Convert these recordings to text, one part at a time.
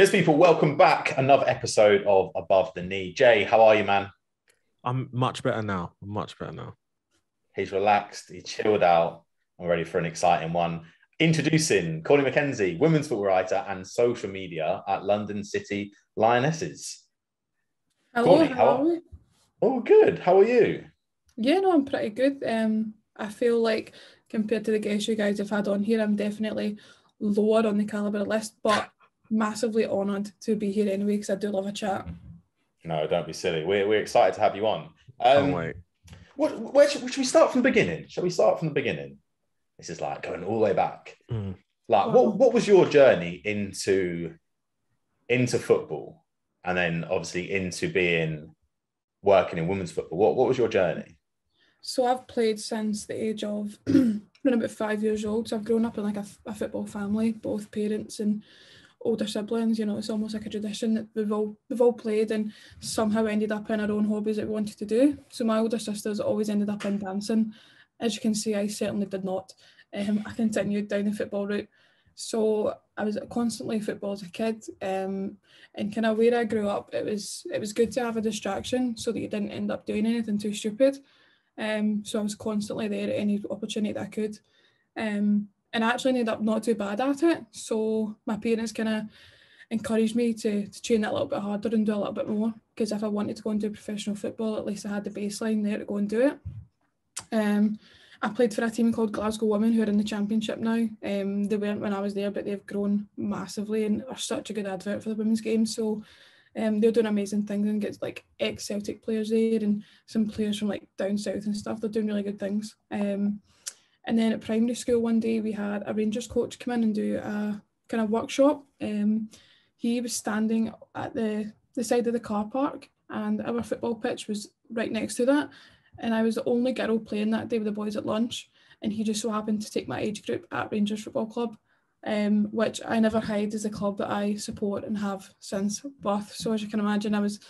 Yes, people, welcome back. Another episode of Above the Knee. Jay, how are you, man? I'm much better now. I'm much better now. He's relaxed, he's chilled out. I'm ready for an exciting one. Introducing Courtney McKenzie, women's football writer and social media at London City Lionesses. Hello, Courtney, how how- are we? Oh, good. How are you? Yeah, no, I'm pretty good. Um, I feel like compared to the guests you guys have had on here, I'm definitely lower on the caliber list, but massively honoured to be here anyway because I do love a chat. No, don't be silly. We're, we're excited to have you on. Oh Um, wait. what, where should, should we start from the beginning? Shall we start from the beginning? This is like going all the way back. Mm. Like, what, what was your journey into into football, and then obviously into being working in women's football? What what was your journey? So I've played since the age of been about five years old. So I've grown up in like a, a football family, both parents and older siblings. You know, it's almost like a tradition that we've all we've all played and somehow ended up in our own hobbies that we wanted to do. So my older sisters always ended up in dancing. As you can see, I certainly did not. Um, I continued down the football route. So I was constantly football as a kid, um, and kind of where I grew up, it was it was good to have a distraction so that you didn't end up doing anything too stupid. Um, so I was constantly there at any opportunity that I could. Um, and I actually ended up not too bad at it. So my parents kind of encouraged me to, to train a little bit harder and do a little bit more. Because if I wanted to go and do professional football, at least I had the baseline there to go and do it. Um, I played for a team called Glasgow Women who are in the championship now. Um, they weren't when I was there, but they've grown massively and are such a good advert for the women's game. So um, they're doing amazing things and get like ex Celtic players there and some players from like down south and stuff. They're doing really good things. Um, and then at primary school one day we had a Rangers coach come in and do a kind of workshop. Um, he was standing at the the side of the car park and our football pitch was right next to that. And I was the only girl playing that day with the boys at lunch. And he just so happened to take my age group at Rangers Football Club um, which I never hide is a club that I support and have since birth. So as you can imagine, I was,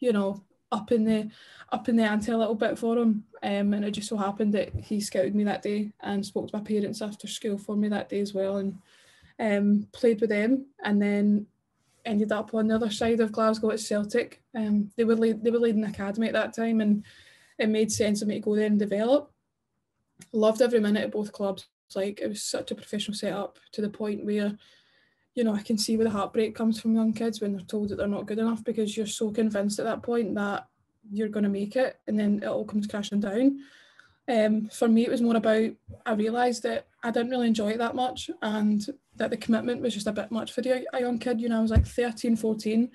you know, up in the up in the ante a little bit for him. Um, and it just so happened that he scouted me that day and spoke to my parents after school for me that day as well and um, played with them and then ended up on the other side of Glasgow at Celtic. Um, they were lead, they were leading academy at that time and it made sense for me to go there and develop. Loved every minute at both clubs like it was such a professional setup to the point where you know I can see where the heartbreak comes from young kids when they're told that they're not good enough because you're so convinced at that point that you're going to make it and then it all comes crashing down um, for me it was more about I realised that I didn't really enjoy it that much and that the commitment was just a bit much for the, a young kid you know I was like 13 14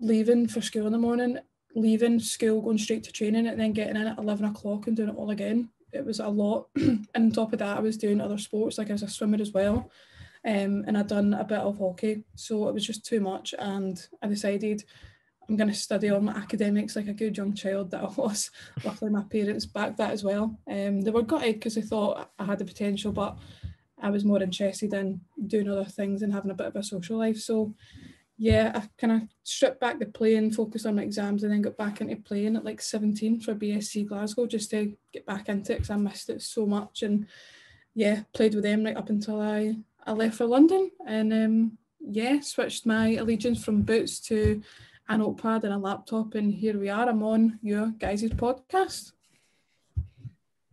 leaving for school in the morning leaving school going straight to training and then getting in at 11 o'clock and doing it all again it was a lot. and on top of that, I was doing other sports, like I was a swimmer as well. Um, and I'd done a bit of hockey. So it was just too much. And I decided I'm going to study on my academics like a good young child that I was. Luckily, my parents backed that as well. Um, they were gutted because they thought I had the potential, but I was more interested in doing other things and having a bit of a social life. So yeah, I kind of stripped back the playing, focused on my exams, and then got back into playing at like 17 for BSC Glasgow just to get back into it because I missed it so much. And yeah, played with them right up until I, I left for London. And um, yeah, switched my allegiance from boots to a notepad and a laptop. And here we are. I'm on your guys' podcast.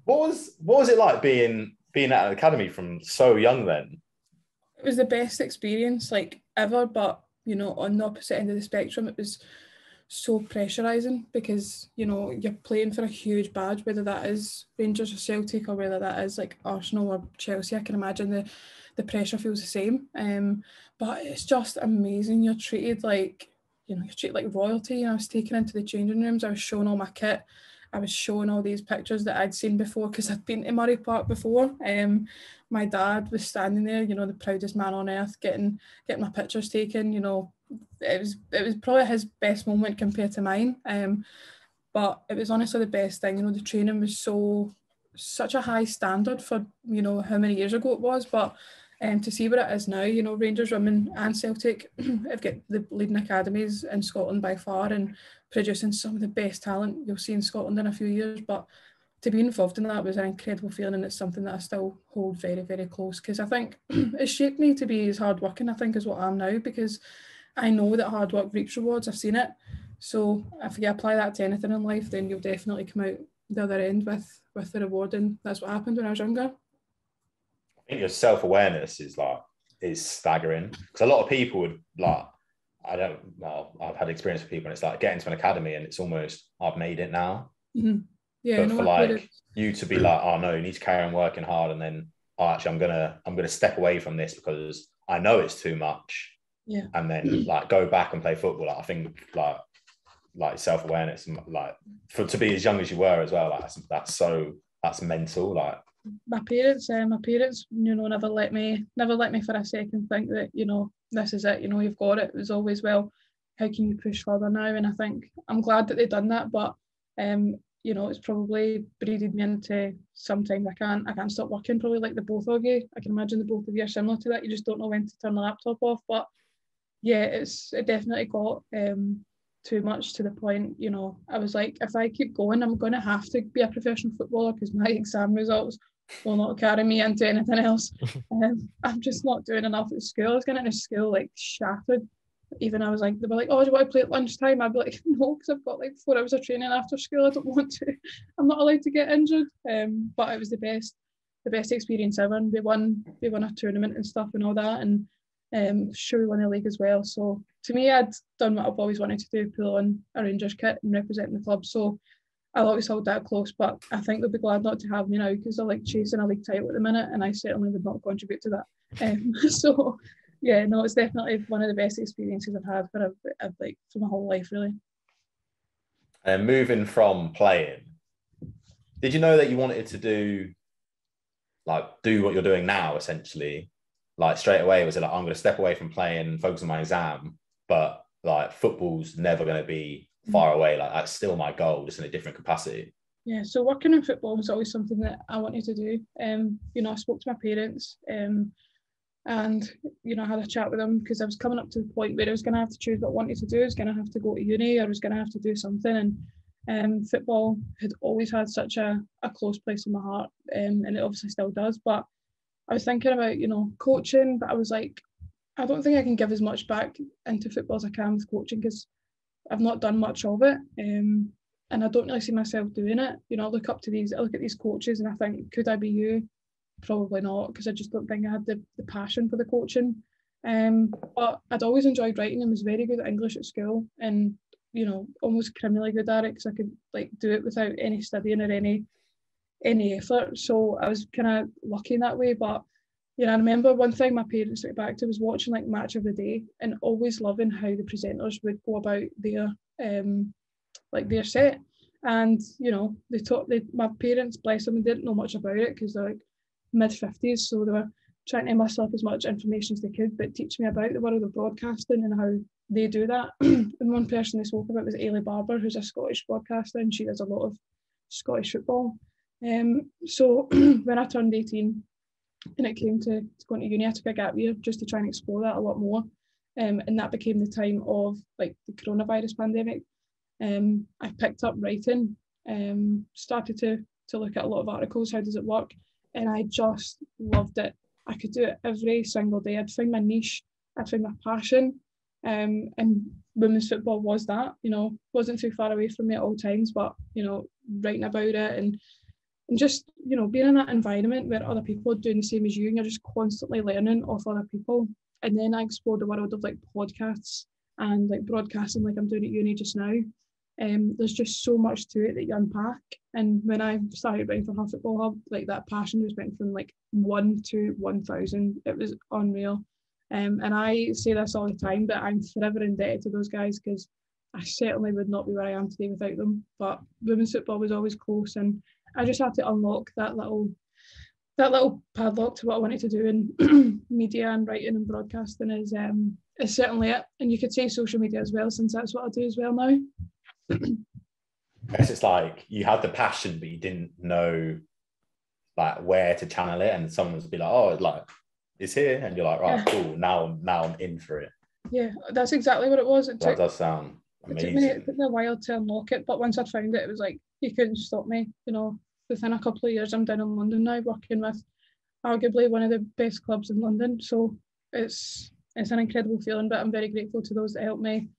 What was what was it like being being at an academy from so young then? It was the best experience like ever, but you know, on the opposite end of the spectrum, it was so pressurizing because you know you're playing for a huge badge, whether that is Rangers or Celtic or whether that is like Arsenal or Chelsea. I can imagine the the pressure feels the same. Um, but it's just amazing. You're treated like you know you're treated like royalty. And I was taken into the changing rooms. I was shown all my kit. I was showing all these pictures that I'd seen before because I'd been to Murray Park before. Um, my dad was standing there, you know, the proudest man on earth, getting getting my pictures taken. You know, it was it was probably his best moment compared to mine. Um, but it was honestly the best thing. You know, the training was so such a high standard for you know how many years ago it was, but um, to see what it is now, you know, Rangers women and Celtic have got the leading academies in Scotland by far and producing some of the best talent you'll see in Scotland in a few years. But to be involved in that was an incredible feeling, and it's something that I still hold very, very close because I think it shaped me to be as hardworking, I think, as what I am now because I know that hard work reaps rewards. I've seen it. So if you apply that to anything in life, then you'll definitely come out the other end with with the reward. And that's what happened when I was younger. I think your self awareness is like is staggering because a lot of people would like. I don't well. I've had experience with people, and it's like getting to an academy, and it's almost I've made it now. Mm-hmm. Yeah, but for like you to be like, oh no, you need to carry on working hard, and then oh, actually, I'm gonna I'm gonna step away from this because I know it's too much. Yeah. And then like go back and play football. Like, I think like like self awareness and like for to be as young as you were as well. Like that's, that's so that's mental. Like my parents, uh, my parents, you know, never let me never let me for a second think that you know this is it. You know, you've got it. It was always well. How can you push further now? And I think I'm glad that they've done that. But um, you know, it's probably breeded me into sometimes I can't I can't stop working, probably like the both of you. I can imagine the both of you are similar to that. You just don't know when to turn the laptop off. But yeah, it's it definitely got um too much to the point, you know, I was like, if I keep going, I'm gonna have to be a professional footballer because my exam results will not carry me into anything else. um, I'm just not doing enough at school. I was getting into school like shattered even I was like, they were like, oh, do you want to play at lunchtime? I'd be like, no, because I've got like four hours of training after school. I don't want to. I'm not allowed to get injured. Um, but it was the best, the best experience ever. And we won, we won a tournament and stuff and all that. And um, sure, we won the league as well. So to me, I'd done what I've always wanted to do: pull on a Rangers kit and represent the club. So I'll always hold that close. But I think they'll be glad not to have me now because they're like chasing a league title at the minute, and I certainly would not contribute to that. Um, so yeah, no, it's definitely one of the best experiences I've had for a, a, like for my whole life, really. And moving from playing, did you know that you wanted to do like do what you're doing now, essentially? Like straight away, it was it like I'm going to step away from playing and focus on my exam, but like football's never going to be far mm. away. Like that's still my goal, just in a different capacity. Yeah, so working in football was always something that I wanted to do. Um, you know, I spoke to my parents. Um, and you know I had a chat with him because I was coming up to the point where I was going to have to choose what I wanted to do. I was going to have to go to uni, or I was going to have to do something, and um, football had always had such a, a close place in my heart, um, and it obviously still does. But I was thinking about you know coaching, but I was like, I don't think I can give as much back into football as I can with coaching because I've not done much of it. Um, and I don't really see myself doing it. You know, I look up to these, I look at these coaches, and I think, could I be you? probably not because I just don't think I had the, the passion for the coaching. Um, but I'd always enjoyed writing and was very good at English at school and you know almost criminally good at it because I could like do it without any studying or any any effort. So I was kind of lucky in that way. But you know, I remember one thing my parents took back to was watching like Match of the Day and always loving how the presenters would go about their um like their set. And you know, they taught they my parents, bless them, they didn't know much about it because they're like, mid 50s, so they were trying to muscle up as much information as they could, but teach me about the world of broadcasting and how they do that. and one person they spoke about was Eilidh Barbour, who's a Scottish broadcaster, and she does a lot of Scottish football. Um, so when I turned 18 and it came to, to going to uni, I took a gap year just to try and explore that a lot more. Um, and that became the time of like the coronavirus pandemic. Um, I picked up writing, um, started to to look at a lot of articles. How does it work? and I just loved it. I could do it every single day. I'd find my niche, I'd find my passion. Um, and women's football was that, you know, wasn't too far away from me at all times, but you know, writing about it and and just, you know, being in that environment where other people are doing the same as you and you're just constantly learning off other people. And then I explored the world of like podcasts and like broadcasting like I'm doing at uni just now um, there's just so much to it that you unpack. And when I started writing for Her Football Hub, like that passion just went from like one to one thousand. It was unreal. Um, and I say this all the time, but I'm forever indebted to those guys because I certainly would not be where I am today without them. But women's football was always close, and I just had to unlock that little that little padlock to what I wanted to do in media and writing and broadcasting is um is certainly it. And you could say social media as well, since that's what I do as well now. I guess it's like you had the passion, but you didn't know like where to channel it, and someone would be like, "Oh, like it's here," and you're like, "Right, yeah. cool. Now, now I'm in for it." Yeah, that's exactly what it was. It that took, does sound amazing. It took, me, it took me a while to unlock it, but once I found it, it was like you couldn't stop me. You know, within a couple of years, I'm down in London now, working with arguably one of the best clubs in London. So it's It's an incredible feeling, but I'm very grateful to those that helped me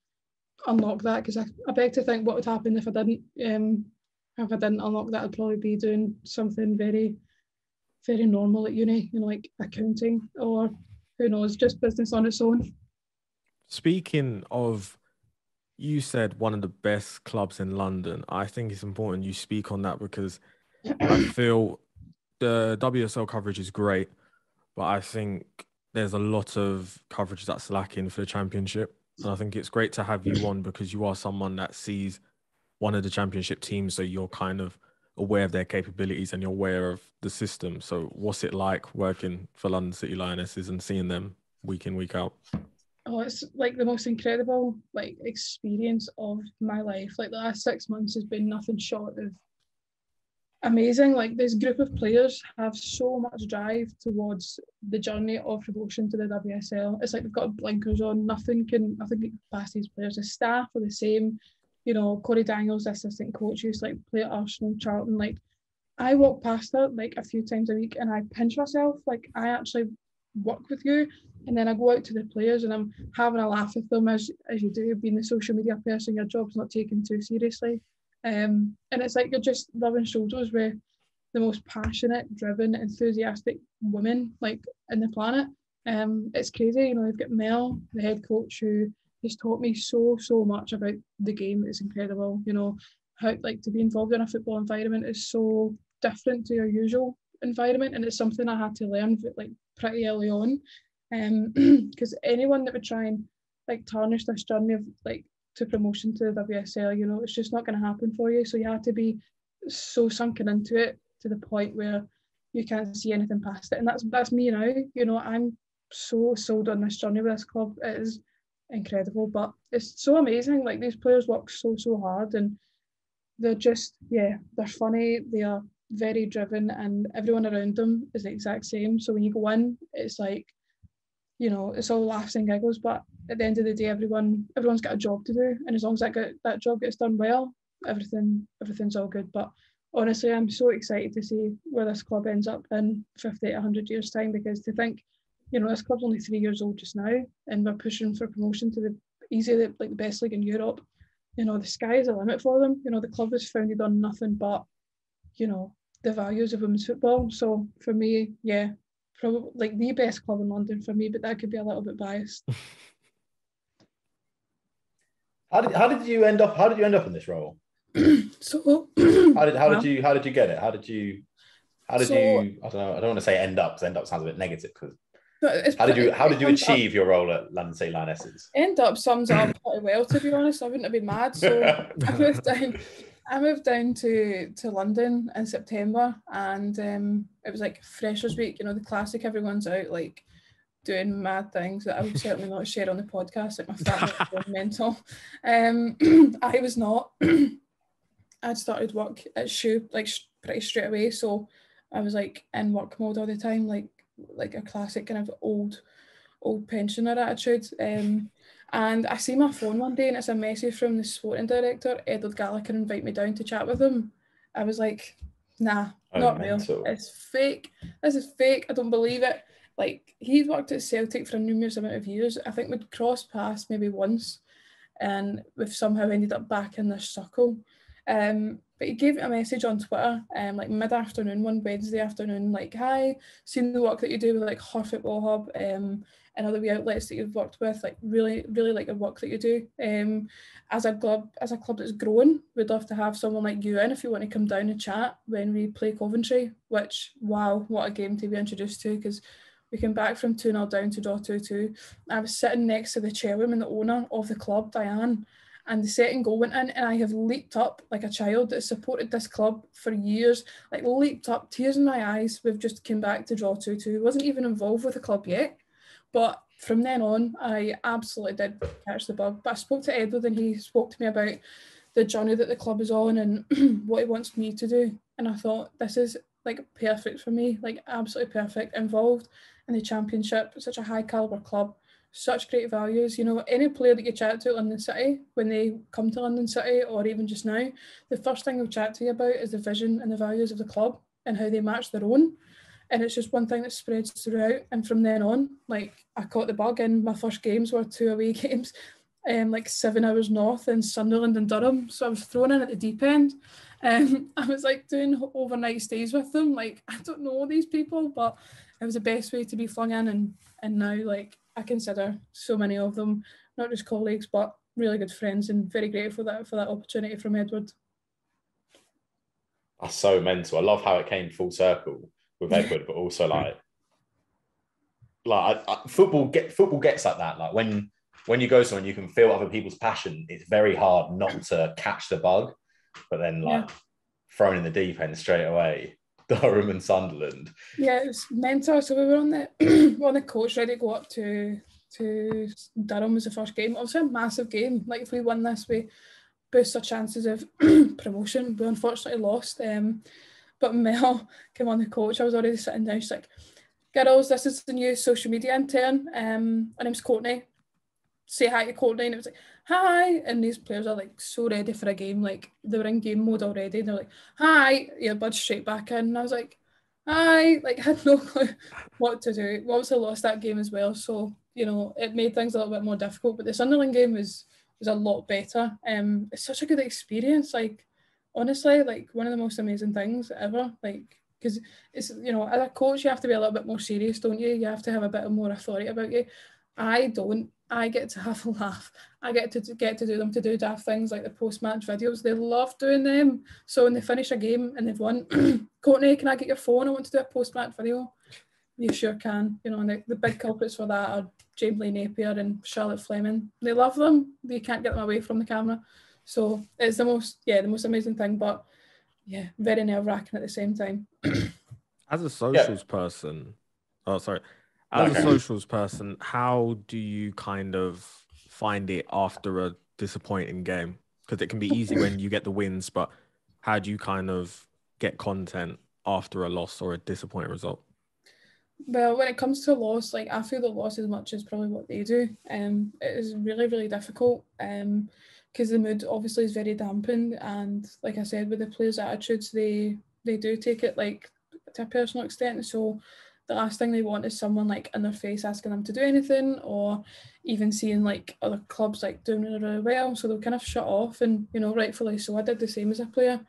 unlock that because I, I beg to think what would happen if I didn't um if I didn't unlock that I'd probably be doing something very very normal at uni, you know, like accounting or who knows, just business on its own. Speaking of, you said one of the best clubs in London. I think it's important you speak on that because I feel the WSL coverage is great, but I think there's a lot of coverage that's lacking for the championship. And I think it's great to have you on because you are someone that sees one of the championship teams, so you're kind of aware of their capabilities and you're aware of the system. So, what's it like working for London City Lionesses and seeing them week in, week out? Oh, it's like the most incredible like experience of my life. Like the last six months has been nothing short of amazing. Like this group of players have so much drive towards the journey of promotion to the WSL. It's like they've got blinkers on. Nothing can nothing can pass these players. The staff are the same. You know, Corey Daniels, assistant coach, to like play at Arsenal, Charlton. Like I walk past her like a few times a week and I pinch myself. Like I actually work with you. And then I go out to the players and I'm having a laugh with them as as you do, being the social media person, your job's not taken too seriously. Um, and it's like you're just rubbing shoulders with the most passionate, driven, enthusiastic women like in the planet. Um, it's crazy, you know. I've got Mel, the head coach, who has taught me so so much about the game. It's incredible, you know, how like to be involved in a football environment is so different to your usual environment, and it's something I had to learn like pretty early on. Um, because anyone that would try and like tarnish this journey of like to promotion to the WSL, you know, it's just not going to happen for you. So you have to be so sunken into it to the point where you can't see anything past it. And that's that's me now. You know, I'm so sold on this journey with this club. It is incredible, but it's so amazing. Like these players work so so hard, and they're just yeah, they're funny. They are very driven, and everyone around them is the exact same. So when you go in, it's like you know, it's all laughs and giggles, but at the end of the day, everyone everyone's got a job to do, and as long as that get, that job gets done well, everything everything's all good. But honestly, I'm so excited to see where this club ends up in 50, 100 years time because to think, you know, this club's only three years old just now, and we're pushing for promotion to the easily like the best league in Europe. You know, the sky is the limit for them. You know, the club was founded on nothing but, you know, the values of women's football. So for me, yeah, probably like the best club in London for me, but that could be a little bit biased. How did how did you end up? How did you end up in this role? so How did how did you how did you get it? How did you how did So- you? I don't know. I don't want to say end up because end up sounds a bit negative. Because how did you how did you end up- achieve your role at London City Lionesses? End up sums up pretty well, to be honest. I wouldn't have been mad. So I moved down. I moved down to to London in September, and um, it was like Freshers Week. You know, the classic. Everyone's out like doing mad things that I would certainly not share on the podcast. Like my was mental. Um, I was not. I'd started work at Shoe like pretty straight away, so I was like in work mode all the time, like like a classic kind of old old pensioner attitude. Um, and I see my phone one day and it's a message from the sporting director, Edward Gallagher, invite me down to chat with him. I was like, nah, Oh, not real. It's fake. This is fake. I don't believe it. Like he'd worked at Celtic for a numerous amount of years. I think we'd crossed paths maybe once and we've somehow ended up back in this circle. Um, but he gave a message on Twitter, um, like mid afternoon, one Wednesday afternoon, like, hi, seen the work that you do with like Her Football Hub um, and other wee outlets that you've worked with, like really, really like the work that you do. Um, as a club, as a club that's growing, we'd love to have someone like you in if you want to come down and chat when we play Coventry, which wow, what a game to be introduced to because we came back from 2 0 down to draw 2 2. I was sitting next to the chairwoman, the owner of the club, Diane, and the second goal went in, and I have leaped up like a child that supported this club for years, like leaped up, tears in my eyes. We've just came back to draw 2 2. Wasn't even involved with the club yet. But from then on, I absolutely did catch the bug. But I spoke to Edward, and he spoke to me about the journey that the club is on and what he wants me to do. And I thought, this is like perfect for me, like absolutely perfect. Involved in the championship, such a high caliber club, such great values. You know, any player that you chat to at London City when they come to London City or even just now, the first thing they'll chat to you about is the vision and the values of the club and how they match their own. and it's just one thing that spreads throughout. And from then on, like I caught the bug, and my first games were two away games, um, like seven hours north in Sunderland and Durham. So I was thrown in at the deep end. Um, I was like doing overnight stays with them. Like I don't know these people, but it was the best way to be flung in. And and now like I consider so many of them not just colleagues but really good friends, and very grateful for that for that opportunity from Edward. That's so mental. I love how it came full circle with Edward, but also like like I, I, football get football gets like that. Like when when you go somewhere, and you can feel other people's passion. It's very hard not to catch the bug, but then like yeah. thrown in the deep end straight away. Durham and Sunderland. Yeah, it was mental. So we were on the we were on the coach ready to go up to to Durham was the first game. Obviously a massive game. Like if we won this, we boost our chances of promotion. We unfortunately lost. Um, but Mel came on the coach. I was already sitting down. She's like, "Girls, this is the new social media intern. Um, her name's Courtney. Say hi to Courtney." And it was like, "Hi," and these players are like so ready for a game. Like they were in game mode already. And they're like, "Hi," yeah, bud straight back in. And I was like, "Hi," like had no clue what to do. We obviously lost that game as well, so you know it made things a little bit more difficult. But the Sunderland game was was a lot better. Um, it's such a good experience. Like honestly, like one of the most amazing things ever. Like because it's you know as a coach you have to be a little bit more serious, don't you? You have to have a bit of more authority about you. I don't. I get to have a laugh. I get to get to do them to do daft things like the post match videos. They love doing them. So when they finish a game and they've won, Courtney, can I get your phone? I want to do a post match video. You sure can. You know, and the, the big culprits for that are Jamie-Lee Napier and Charlotte Fleming. They love them. They can't get them away from the camera. So it's the most, yeah, the most amazing thing. But yeah, very nerve wracking at the same time. As a socials yeah. person, oh sorry, as okay. a socials person, how do you kind of find it after a disappointing game? Because it can be easy when you get the wins, but how do you kind of get content after a loss or a disappointing result? Well, when it comes to loss, like I feel the loss as much as probably what they do. Um, it is really, really difficult. Um, because the mood obviously is very dampened, and like I said, with the players' attitudes, they they do take it like to a personal extent. So the last thing they want is someone like in their face asking them to do anything, or even seeing like other clubs like doing really, really well. So they'll kind of shut off, and you know, rightfully so. I did the same as a player.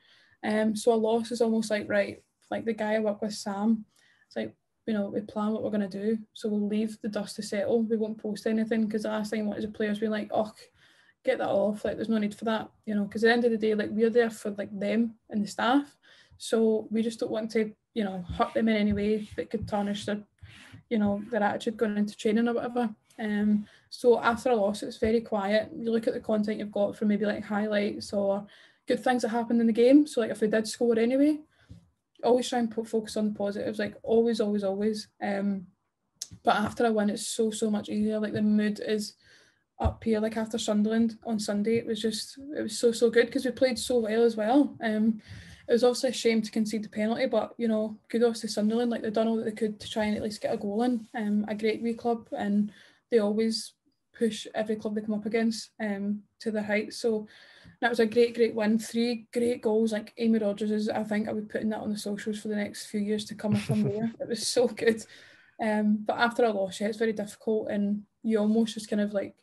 Um, so a loss is almost like right, like the guy I work with, Sam. It's like you know, we plan what we're going to do. So we'll leave the dust to settle. We won't post anything because the last thing I want is a players being like, oh, get that off. Like, there's no need for that, you know, because at the end of the day, like, we're there for like them and the staff. So we just don't want to, you know, hurt them in any way that could tarnish their, you know, their attitude going into training or whatever. Um, so after a loss, it's very quiet. You look at the content you've got from maybe like highlights or good things that happened in the game. So like if we did score anyway, always try and put focus on the positives, like always, always, always. Um, but after a win, it's so so much easier. Like the mood is up here. Like after Sunderland on Sunday, it was just it was so so good because we played so well as well. Um, it was obviously a shame to concede the penalty, but you know, kudos to Sunderland. Like they've done all that they could to try and at least get a goal in. Um, a great wee club, and they always push every club they come up against um to the heights. So that was a great, great win. Three great goals. Like Amy Rodgers is, I think I would put in that on the socials for the next few years to come from there. It was so good. Um, but after a loss, yeah, it's very difficult, and you almost just kind of like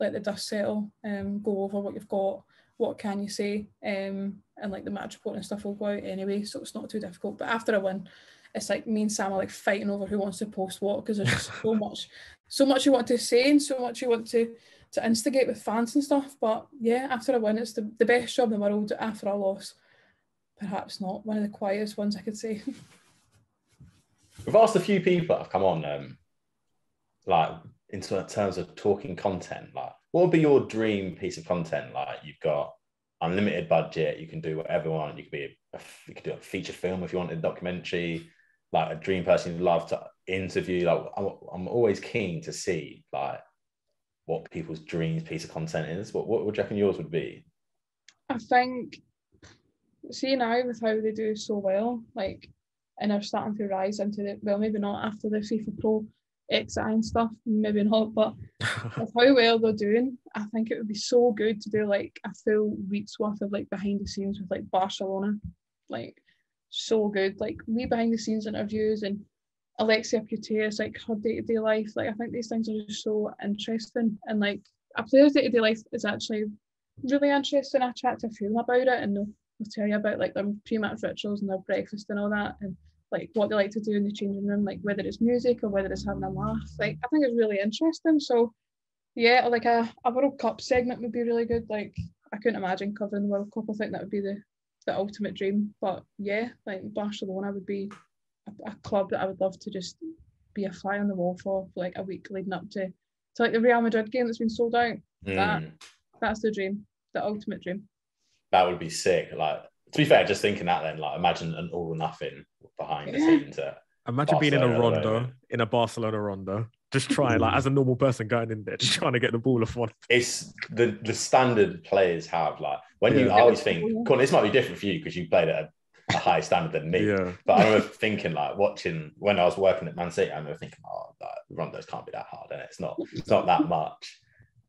let the dust settle, um, go over what you've got, what can you say, um, and like the match report and stuff will go out anyway, so it's not too difficult. But after a win, it's like me and Sam are like fighting over who wants to post what because there's just so much, so much you want to say and so much you want to to instigate with fans and stuff. But yeah, after a win, it's the, the best job in the world. After a loss, perhaps not. One of the quietest ones I could say. We've asked a few people that have come on, um, like in terms of talking content. Like, what would be your dream piece of content? Like, you've got unlimited budget, you can do whatever you want. You could be a, you could do a feature film if you wanted a documentary. Like a dream person you'd love to interview. Like, I'm, I'm always keen to see like what people's dreams piece of content is. What what would you reckon yours would be? I think see now with how they do so well, like and are starting to rise into the well, maybe not after the FIFPro XI and stuff, maybe not, but with how well they're doing, I think it would be so good to do like a full week's worth of like behind the scenes with like Barcelona. Like so good. Like we behind the scenes interviews and Alexia Putellas, like her day to day life. Like I think these things are just so interesting, and like a player's day to day life is actually really interesting. I chat to a few about it, and they'll, they'll tell you about like their pre-match rituals and their breakfast and all that, and like what they like to do in the changing room, like whether it's music or whether it's having a laugh. Like I think it's really interesting. So yeah, like a, a World Cup segment would be really good. Like I couldn't imagine covering the World Cup. I think that would be the the ultimate dream. But yeah, like Barcelona would be a, a club that I would love to just be a fly on the wall for, for like a week leading up to to like the Real Madrid game that's been sold out. Mm. That that's the dream, the ultimate dream. That would be sick. Like to be fair, just thinking that then, like imagine an all or nothing behind the Yeah. scenes. At, Imagine being in a Barcelona rondo, in a Barcelona rondo, just trying like as a normal person going in there, just trying to get the ball off one. it's the the standard players have like when you I always think, Colin, this might be different for you because you played at a, a higher standard than me. Yeah, But I remember thinking like watching when I was working at Man City, I remember thinking, oh, like, rondos can't be that hard, and it's not. It's not that much.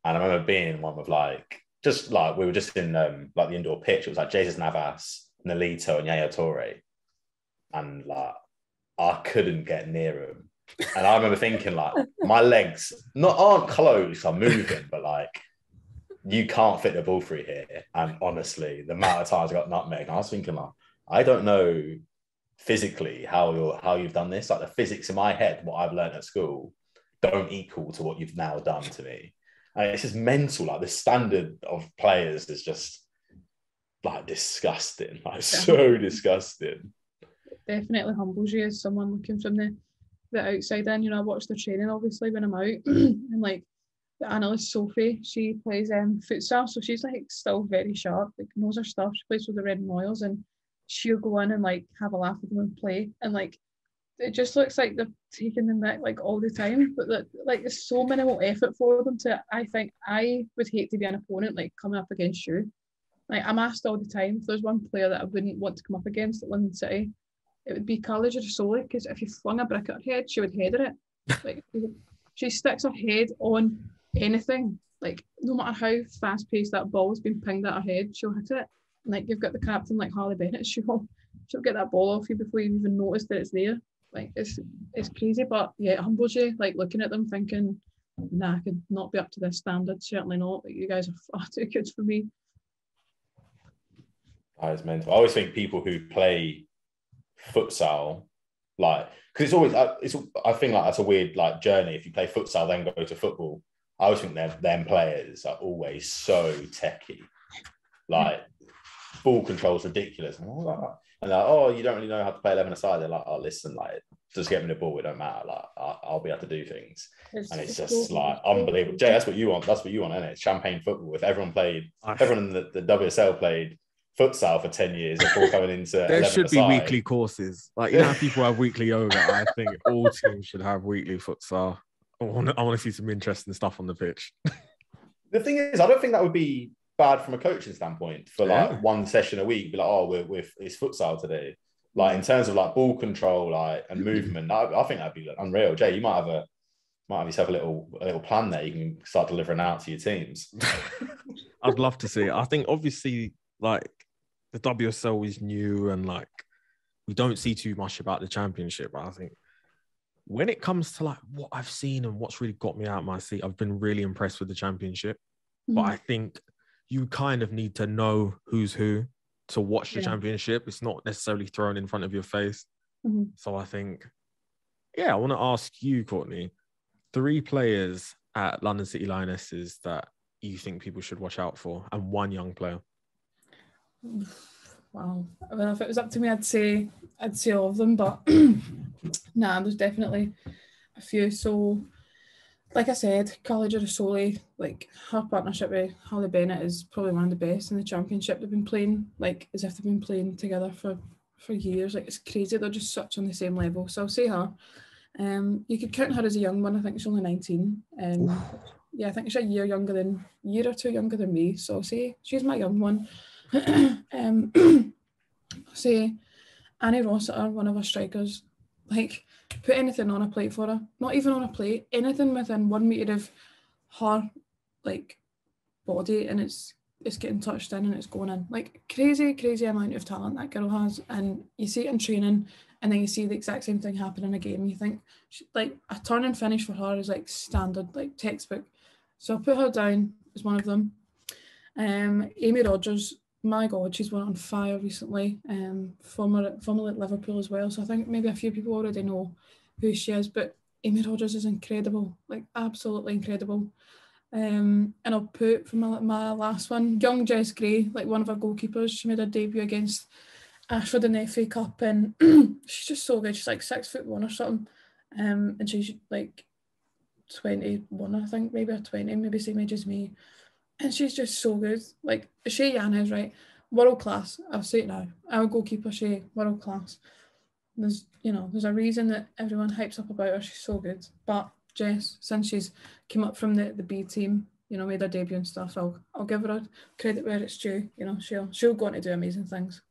And I remember being in one with like just like we were just in um like the indoor pitch. It was like Jesus Navas, Nolito, and Yaya Toure, and like I couldn't get near him. And I remember thinking like my legs not aren't closed, I'm moving, but like you can't fit the ball through here. And honestly, the amount of times I got nutmeg, I was thinking like I don't know physically how you're how you've done this. Like the physics in my head, what I've learned at school, don't equal to what you've now done to me. And it's just mental. Like the standard of players is just like disgusting. Like so disgusting. definitely humbles you as someone looking from the, the outside in. You know, I watch the training obviously when I'm out, and like the analyst Sophie, she plays um futsal, so she's like still very sharp, like knows her stuff. She plays with the Red Royals, and she'll go in and like have a laugh with them and play, and like it just looks like they're taking them back like all the time, but that like it's so minimal effort for them to. I think I would hate to be an opponent like coming up against you. Like I'm asked all the time if there's one player that I wouldn't want to come up against at London City, it would be Carla Girasoli because if you flung a brick at her head, she would header it. Like she sticks her head on anything. Like no matter how fast paced that ball's been pinged at her head, she'll hit it. Like you've got the captain like Harley Bennett, she'll she'll get that ball off you before you even notice that it's there. Like it's it's crazy, but yeah, it humbles you. Like looking at them, thinking, nah, I could not be up to this standard. Certainly not. Like, you guys are far too good for me. That is mental. I always think people who play futsal, like, because it's always, uh, it's. I think like that's a weird like journey. If you play futsal, then go to football. I always think them them players are always so techie. Like, ball control's ridiculous. And, I'm like, and like, oh, you don't really know how to play eleven aside. They're like, oh, listen, like, just get me the ball. It don't matter. Like, I, I'll be able to do things. And it's just so- like unbelievable. Jay, that's what you want. That's what you want, isn't it? Champagne football. If everyone played, I- everyone in the, the WSL played futsal for 10 years before coming into there 11 should be aside. weekly courses. Like you know, how people have weekly yoga. I think all teams should have weekly futsal. I want, I want to see some interesting stuff on the pitch. The thing is, I don't think that would be bad from a coaching standpoint for like Yeah. one session a week. Be like, oh, we're, we're it's futsal today. Like in terms of like ball control, like and movement, I, I think that'd be like, unreal. Jay, you might have a might have yourself a little a little plan there. You can start delivering out to your teams. I'd love to see it. I think obviously like the WSL is new and like we don't see too much about the championship. But I think when it comes to like what I've seen and what's really got me out of my seat, I've been really impressed with the championship. But Mm-hmm. I think you kind of need to know who's who to watch the Yeah. championship. It's not necessarily thrown in front of your face. Mhm. So I think, yeah, I want to ask you, Courtney, three players at London City Lionesses that you think people should watch out for, and one young player. Wow. Well, if it was up to me, I'd say I'd say all of them, but nah, there's definitely a few. So, like I said, Carla Girasoli, like her partnership with Holly Bennett is probably one of the best in the championship. They've been playing like as if they've been playing together for for years. Like it's crazy. They're just such on the same level. So I'll say her. Um, you could count her as a young one. I think she's only 19. Um, yeah, I think she's a year younger than year or two younger than me. So I'll say she's my young one. um, say Annie Rossiter, one of our strikers, like put anything on a plate for her. Not even on a plate, anything within one meter of her like body, and it's it's getting touched in and it's going in. Like crazy, crazy amount of talent that girl has, and you see it in training, and then you see the exact same thing happen in a game. You think she, like a turn and finish for her is like standard, like textbook. So I put her down as one of them. Um, Amy Rogers, my God, she's went on fire recently. Um, former formerly at Liverpool as well. So I think maybe a few people already know who she is, but Amy Rodgers is incredible, like absolutely incredible. Um, and I'll put for my, my last one, young Jess Gray, like one of our goalkeepers. She made her debut against Ashford in the FA Cup, and she's just so good. She's like six foot one or something, um, and she's like twenty one, I think, maybe or twenty, maybe same age as me, and she's just so good. Like Shay Yanez, right, world class. I'll say it now. Our goalkeeper Shay, world class. There's you know there's a reason that everyone hypes up about her. She's so good, but Jess, since she's came up from the, the B team, you know, made her debut and stuff, I'll I'll give her a credit where it's due. You know, she'll she'll go on to do amazing things.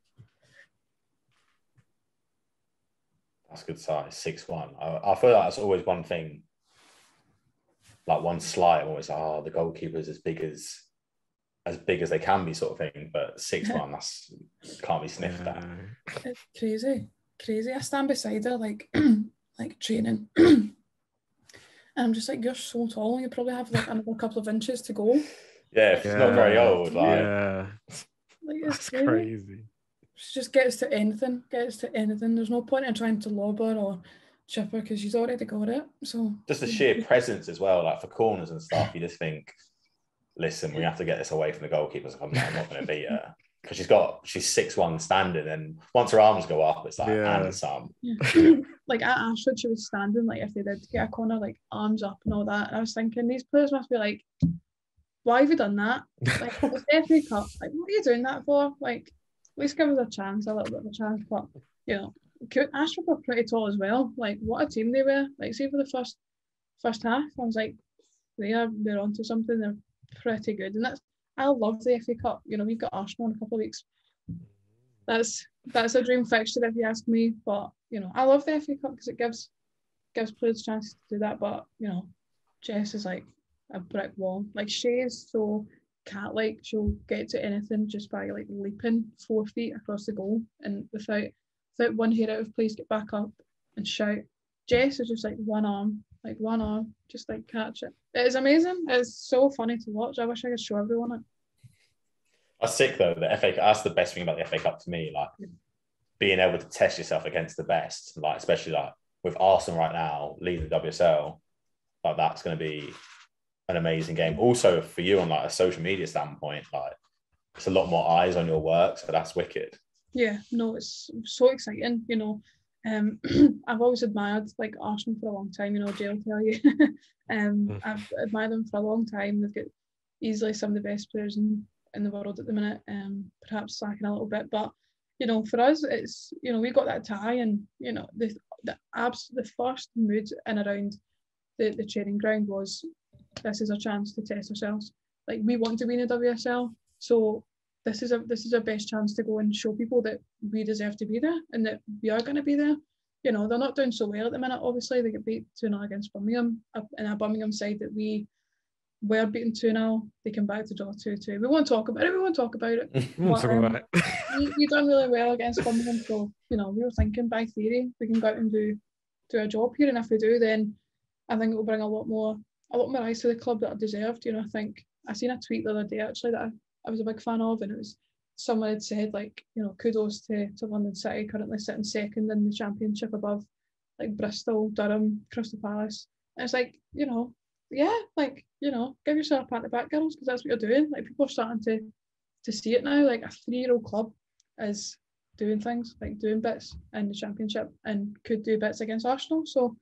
That's good size, six one. I, I feel like that's always one thing. Like one slight, I'm always like, oh, the goalkeeper's as big as as big as they can be, sort of thing. But six one, that's can't be sniffed at. It's crazy, crazy. I stand beside her like like training. And I'm just like, you're so tall. You probably have like another couple of inches to go. Yeah, if yeah. it's not very old. Like, yeah. Like, That's crazy. crazy. She just gets to anything, gets to anything. There's no point in trying to lob her or chip because she's already got it. So just the sheer presence as well, like for corners and stuff, you just think, listen, we have to get this away from the goalkeepers. I'm not, I'm not going to beat her because she's got she's six one standing, and once her arms go up, it's like yeah. and some. Yeah. like at Ashford, she was standing like if they did get a corner, like arms up and all that. And I was thinking these players must be like, why have you done that? Like it's FA Cup. Like what are you doing that for? Like at least give us a chance, a little bit of a chance. But you know, Ashford were pretty tall as well. Like what a team they were. Like see for the first first half, I was like, they are they're onto something. They're pretty good, and that's I love the FA Cup. You know, we've got Arsenal in a couple of weeks. That's that's a dream fixture if you ask me. But you know, I love the FA Cup because it gives gives players a chance to do that. But you know, Jess is like a brick wall. Like she is so cat like she'll get to anything just by like leaping four feet across the goal and without without one hair out of place get back up and shout. Jess is just like one arm like one arm, just like catch it. It is amazing. It's so funny to watch. I wish I could show everyone it. That's sick though. The FA Cup, that's the best thing about the FA Cup to me. Like being able to test yourself against the best, like especially like with Arsenal right now leading the WSL, like that's going to be an amazing game. Also for you on like a social media standpoint, like it's a lot more eyes on your work, so that's wicked. Yeah, no, it's so exciting. You know, um, I've always admired like Arsenal for a long time. You know, Jay will tell you. um, mm. I've admired them for a long time. They've got easily some of the best players in, in the world at the minute. Um, perhaps slacking a little bit, but you know, for us, it's you know we got that tie, and you know the the abs the first mood in around the the training ground was this is a chance to test ourselves. Like we want to win a WSL, so this is a this is our best chance to go and show people that we deserve to be there and that we are going to be there. You know, they're not doing so well at the minute. Obviously, they get beat 2 0 against Birmingham in a Birmingham side that we were beaten 2 0. They came back to draw 2 2. We won't talk about it. We won't talk about it. but, talk um, about it. we, we done really well against Birmingham. So, you know, we were thinking by theory, we can go out and do, do a job here. And if we do, then I think it will bring a lot more a lot more eyes to the club that are deserved. You know, I think I seen a tweet the other day actually that I I was a big fan of, and it was someone had said like you know kudos to, to London City currently sitting second in the championship above like Bristol, Durham, Crystal Palace. And it's like you know yeah like you know give yourself a pat on the back girls because that's what you're doing. Like people are starting to to see it now. Like a three year old club is doing things like doing bits in the championship and could do bits against Arsenal. So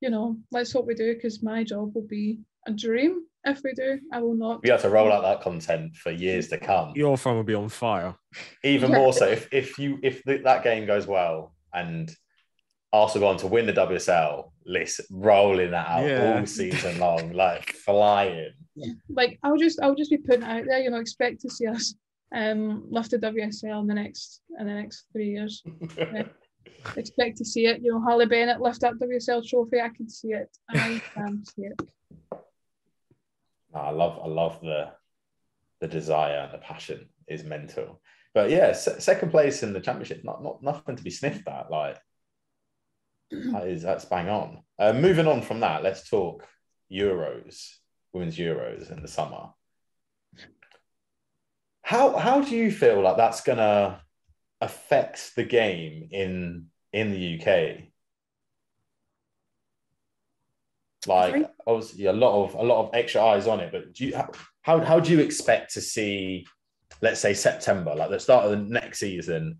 you know let's hope we do because my job will be a dream if we do, I will not. We have to roll out that content for years to come. Your phone will be on fire. Even yeah. more so if, if you if the, that game goes well and Arsenal go on to win the WSL, list rolling that out yeah. all season long, like flying. Yeah. Like I'll just I'll just be putting out there, you know, expect to see us um lift the WSL in the next in the next three years. expect to see it. You know, Harley Bennett lift that WSL trophy. I can see it. I can see it. I love I love the the desire and the passion is mental. But yeah, second place in the championship, not not nothing to be sniffed at. Like That is that's bang on. Uh, moving on from that, let's talk Euros, women's Euros in the summer. How how do you feel like that's gonna affect the game in in the UK? Like obviously a lot of a lot of extra eyes on it, but do you how how do you expect to see, let's say September, like the start of the next season?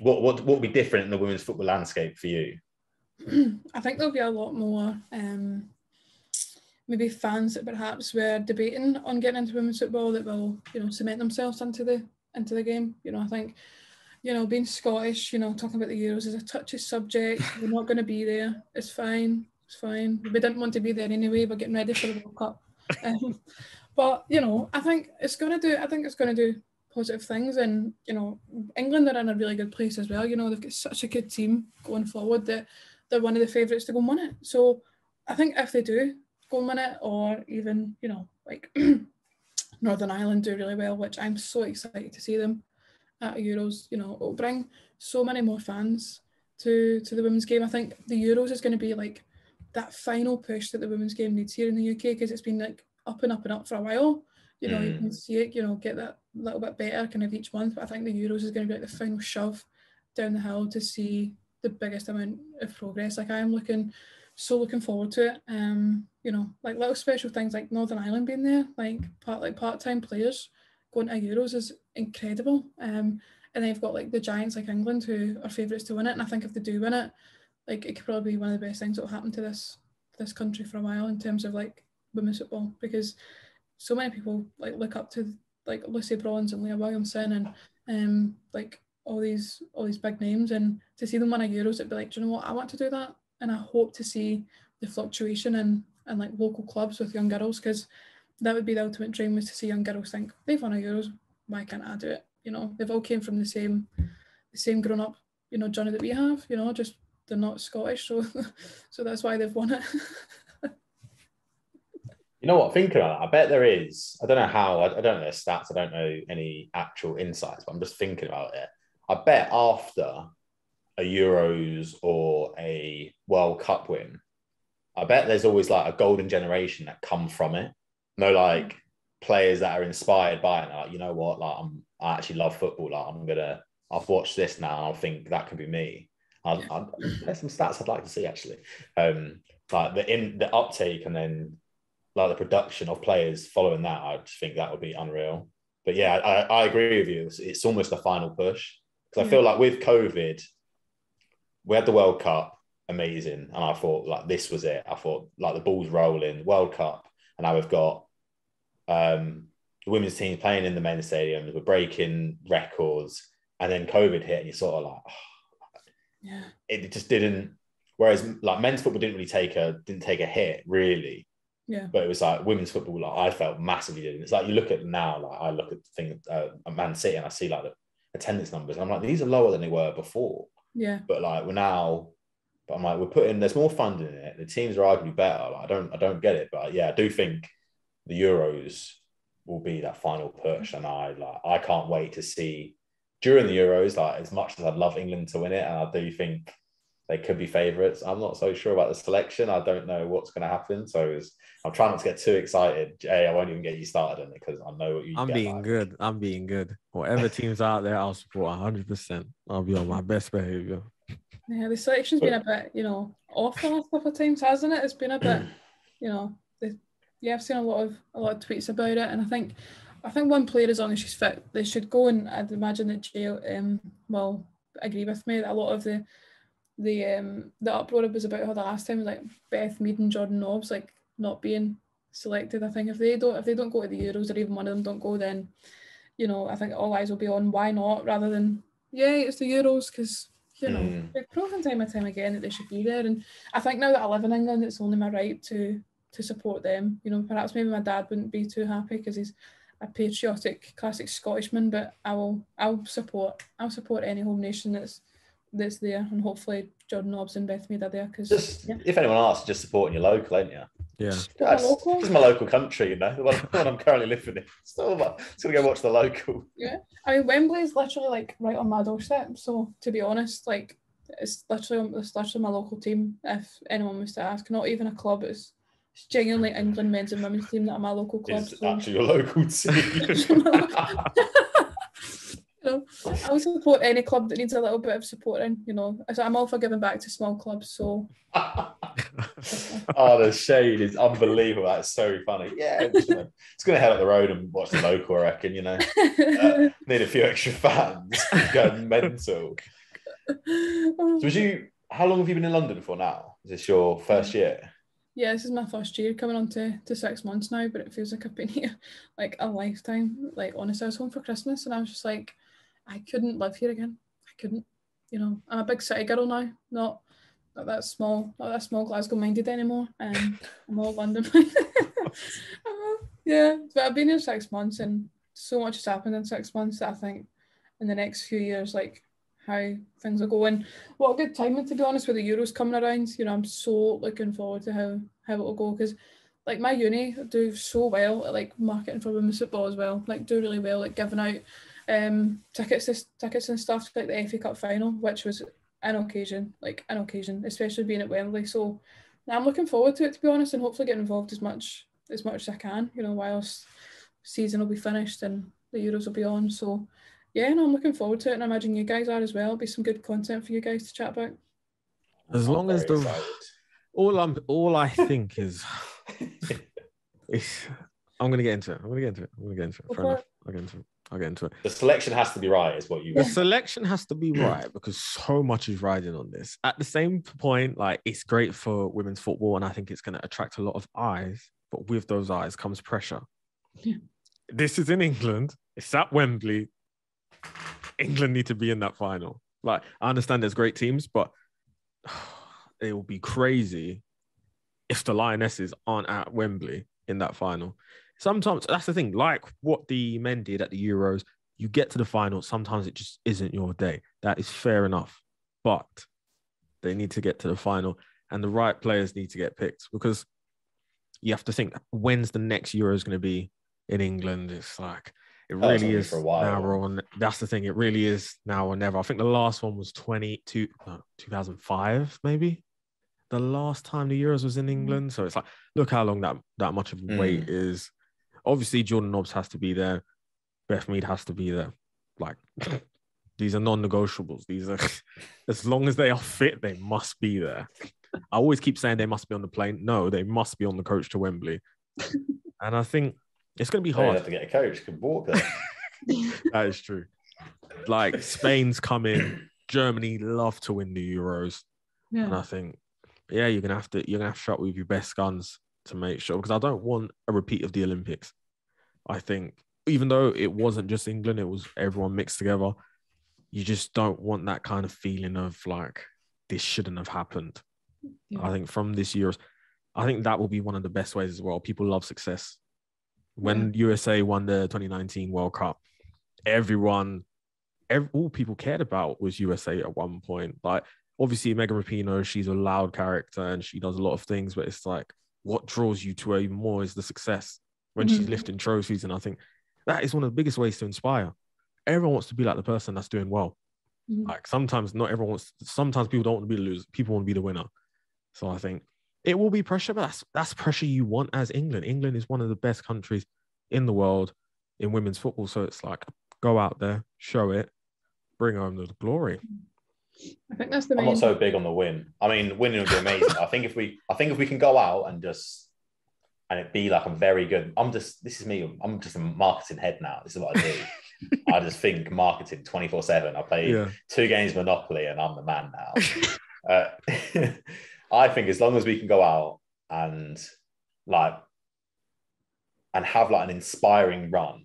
What what what will be different in the women's football landscape for you? I think there'll be a lot more um, maybe fans that perhaps were debating on getting into women's football that will, you know, cement themselves into the into the game. You know, I think, you know, being Scottish, you know, talking about the Euros is a touchy subject. We're not going to be there. It's fine. It's fine. We didn't want to be there anyway. We're getting ready for the World Cup. Um, but you know, I think it's going to do. I think it's going to do positive things, and you know, England are in a really good place as well. You know, they've got such a good team going forward that they're one of the favourites to go and win it. So I think if they do go and win it, or even you know like Northern Ireland do really well, which I'm so excited to see them at Euros. You know, it'll bring so many more fans to to the women's game. I think the Euros is going to be like that final push that the women's game needs here in the UK because it's been like up and up and up for a while. You know, you Mm. can see it, you know, get that little bit better kind of each month. But I think the Euros is going to be like the final shove down the hill to see the biggest amount of progress. Like I am looking so looking forward to it. Um, you know, like little special things like Northern Ireland being there, like part like part-time players going to Euros is incredible. Um, and then you've got like the giants like England who are favourites to win it. And I think if they do win it, like it could probably be one of the best things that will happen to this this country for a while in terms of like women's football because so many people like look up to like Lucy Bronze and Leah Williamson and um like all these all these big names and to see them win a Euros it'd be like, do you know what, I want to do that and I hope to see the fluctuation in, in like local clubs with young girls because that would be the ultimate dream was to see young girls think they've won a Euros, why can't I do it? You know, they've all came from the same the same grown up, you know, journey that we have, you know, just they're not Scottish, so so that's why they've won it. You know what? Thinking about that, I bet there is. I don't know how. I, I don't know the stats. I don't know any actual insights, but I'm just thinking about it. I bet after a Euros or a World Cup win, I bet there's always like a golden generation that come from it. No, like players that are inspired by it. Like, you know what? Like, I'm. I actually love football. Like, I'm gonna. I've watched this now. I think that could be me. I, I, there's some stats I'd like to see actually. Um, like the in the uptake and then like the production of players following that, I just think that would be unreal. But yeah, I, I agree with you. It's, it's almost the final push because I feel like with COVID, we had the World Cup, amazing, and I thought like this was it. I thought like the ball's rolling, World Cup, and now we've got um, the women's team playing in the men's stadiums. We're breaking records, and then COVID hit, and you're sort of like, yeah. it just didn't. Whereas like men's football didn't really take a didn't take a hit really Yeah. but it was like women's football. Like I felt massively did. It's like you look at now, like I look at things uh, at Man City and I see like the attendance numbers. And I'm like, these are lower than they were before. Yeah. But like we're now, but I'm like, we're putting there's more funding in it. The teams are arguably better. Like, I don't I don't get it, but yeah, I do think the Euros will be that final push, and I like I can't wait to see during the Euros. Like as much as I'd love England to win it, and I do think they could be favourites. I'm not so sure about the selection. I don't know what's going to happen. So it's, I'm trying not to get too excited. Jay, I won't even get you started on it because I know what you. I'm get being like. good. I'm being good. Whatever team's out there, I'll support 100%. I'll be on my best behavior. Yeah, the selection's been a bit, you know, off the last couple of times, hasn't it? It's been a bit, you know, the, yeah, I've seen a lot of a lot of tweets about it, and I think, I think one player, as long as she's fit, they should go. And I'd imagine that Jay um will agree with me that a lot of the, the um the uproar was about her the last time, like Beth Mead and Jordan Nobbs, like not being selected. I think if they don't if they don't go to the Euros or even one of them don't go, then, you know, I think all eyes will be on why not rather than yeah, it's the Euros because you know Mm. they've proven time and time again that they should be there. And I think now that I live in England, it's only my right to to support them. You know, perhaps maybe my dad wouldn't be too happy because he's a patriotic, classic Scottishman, but I will I'll support I'll support any home nation that's that's there, and hopefully Jordan Nobbs and Beth Mead are there because yeah. if anyone asks, just supporting your local, ain't you? Yeah. That's local? just my local country, you know, the one, the one I'm currently living in. Still, just gonna go watch the local. Yeah, I mean, Wembley is literally like right on my doorstep. So to be honest, like it's literally it's literally my local team. If anyone was to ask, not even a club. It's, it's genuinely England men's and women's team that are my local club. It's so- actually your local team. you know, I would support any club that needs a little bit of supporting. You know, So I'm all for giving back to small clubs. So oh, the shade is unbelievable. That's so funny. Yeah, it's gonna, it's gonna head up the road and watch the local. I reckon. You know, uh, need a few extra fans. Going mental. So was you? How long have you been in London for now? Is this your first year? Yeah, this is my first year coming on to, to six months now, but it feels like I've been here like a lifetime. Like honestly, I was home for Christmas and I was just like, I couldn't live here again. I couldn't. You know, I'm a big city girl now, not not that small, not that small Glasgow minded anymore. Um, I'm all London. Yeah, but I've been here six months and so much has happened in six months that I think in the next few years, like how things are going. What a good timing to be honest with the Euros coming around. You know, I'm so looking forward to how how it will go because like my uni do so well at like marketing for women's football as well. Like do really well, like giving out um tickets tickets and stuff like the FA Cup final, which was an occasion, like an occasion, especially being at Wembley. So I'm looking forward to it to be honest, and hopefully get involved as much as much as I can. You know, whilst season will be finished and the Euros will be on. So yeah, no, I'm looking forward to it, and I imagine you guys are as well. Be some good content for you guys to chat about. As long as the excited. all I'm all I think is, is I'm gonna get into it. I'm gonna get into it. I'm gonna get into it. Fair enough. I'll get into it. I'll get into it. the selection has to be right, is what you. The selection has to be right because so much is riding on this. At the same point, like it's great for women's football, and I think it's going to attract a lot of eyes. But with those eyes comes pressure. Yeah. This is in England. It's at Wembley. England need to be in that final. Like I understand there's great teams, but it will be crazy if the Lionesses aren't at Wembley in that final. Sometimes that's the thing, like what the men did at the Euros, you get to the final, sometimes it just isn't your day. That is fair enough. But they need to get to the final and the right players need to get picked because you have to think when's the next Euros going to be in England? It's like it really is for a while. now or n- that's the thing. It really is now or never. I think the last one was 22, no, 2005, maybe. The last time the Euros was in hmm. England. So it's like, look how long that, that much of a wait hmm. is. Obviously, Jordan Nobbs has to be there. Beth Mead has to be there. Like, these are non-negotiables. These are, as long as they are fit, they must be there. I always keep saying they must be on the plane. No, they must be on the coach to Wembley. and I think it's going to be You hard. have to get a coach can walk there. That is true. Like Spain's coming, Germany love to win the Euros, and I think, yeah, you're gonna have to you're gonna have to shut with your best guns to make sure because I don't want a repeat of the Olympics. I think even though it wasn't just England, it was everyone mixed together. You just don't want that kind of feeling of like this shouldn't have happened. Yeah. I think from this Euros, I think that will be one of the best ways as well. People love success. When USA won the 2019 World Cup, everyone, ev all people cared about was USA at one point. Like, obviously, Megan Rapinoe, she's a loud character and she does a lot of things, but it's like, what draws you to her even more is the success when she's Mhm. lifting trophies. And I think that is one of the biggest ways to inspire. Everyone wants to be like the person that's doing well. Mhm. Like sometimes not everyone wants. Sometimes people don't want to be the loser. People want to be the winner. So I think it will be pressure, but that's that's pressure you want as England. England is one of the best countries in the world in women's football. So it's like go out there, show it, bring home the glory. I think that's the I'm not so big on the win. I mean, winning would be amazing. I think if we, I think if we can go out and just, and it be like a very good. I'm just. This is me. I'm just a marketing head now. This is what I do. I just think marketing 24 seven. I play Yeah, two games Monopoly and I'm the man now. uh, I think as long as we can go out and like and have like an inspiring run,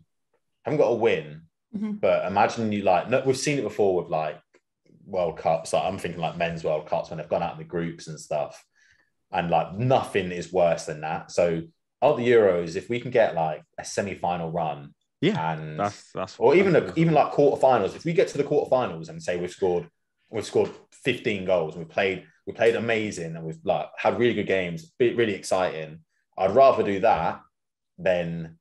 haven't got a win, Mhm. but imagine you like no, we've seen it before with like World Cups. Like I'm thinking like men's World Cups when they've gone out in the groups and stuff, and like nothing is worse than that. So at the Euros, if we can get like a semi-final run, yeah. and That's that's or even that's a, even like quarterfinals. If we get to the quarterfinals and say we've scored we've scored 15 goals and we played we played amazing and we've like had really good games, really exciting. I'd rather do that than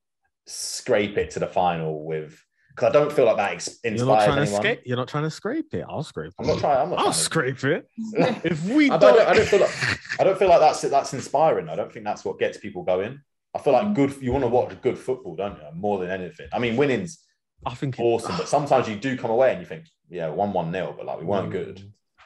scrape it to the final with because I don't feel like that ex- You're not inspires trying to anyone. scrape. You're not trying to scrape it. I'll scrape it. I'm not trying. I'm not I'll trying to- scrape it. If we I don't, don't, I don't feel like I don't feel like that's that's inspiring. I don't think that's what gets people going. I feel like mm. good. You want to watch good football, don't you? More than anything. I mean, winning's I think it, awesome, but sometimes you do come away and you think, yeah, one one nil, but like we weren't good.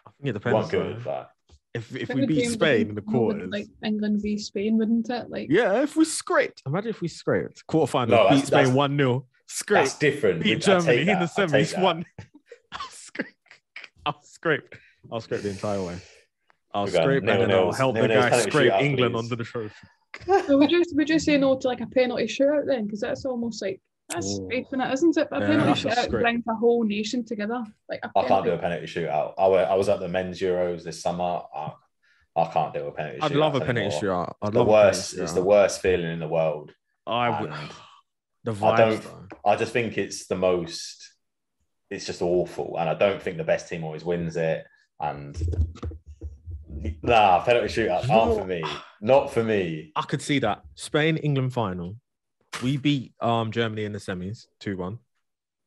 I think it We weren't good. Like, If if I we beat game Spain in the be more quarters, like England v Spain, wouldn't it? Like yeah, if we scraped, imagine if we scraped quarterfinal, No, beat Spain one 0 scrape, that's different. beat I take Germany in the I take semis one. I'll scrape. I'll scrape. I'll scrape the entire way. I'll We're going scrape and then I'll nil-nils, help the nil-nils guy scrape England please. onto the trophy. so would you would you say no to like a penalty shootout then? Because that's almost like that's Oh. scraping it, isn't it? But a Yeah, penalty that's a shootout brings a whole nation together. Like I can't do a penalty- penalty shootout. I, wa- I was at the men's Euros this summer. I, I can't do a penalty shootout. I'd shootout. love a penalty anymore. shootout. I'd The love worst. A penalty It's the worst feeling in the world. I would. and The I don't- though. I just think it's the most. It's just awful, and I don't think the best team always wins it. And nah, penalty shootouts aren't for me. Not for me. I could see that Spain England final. We beat um Germany in the semis two one.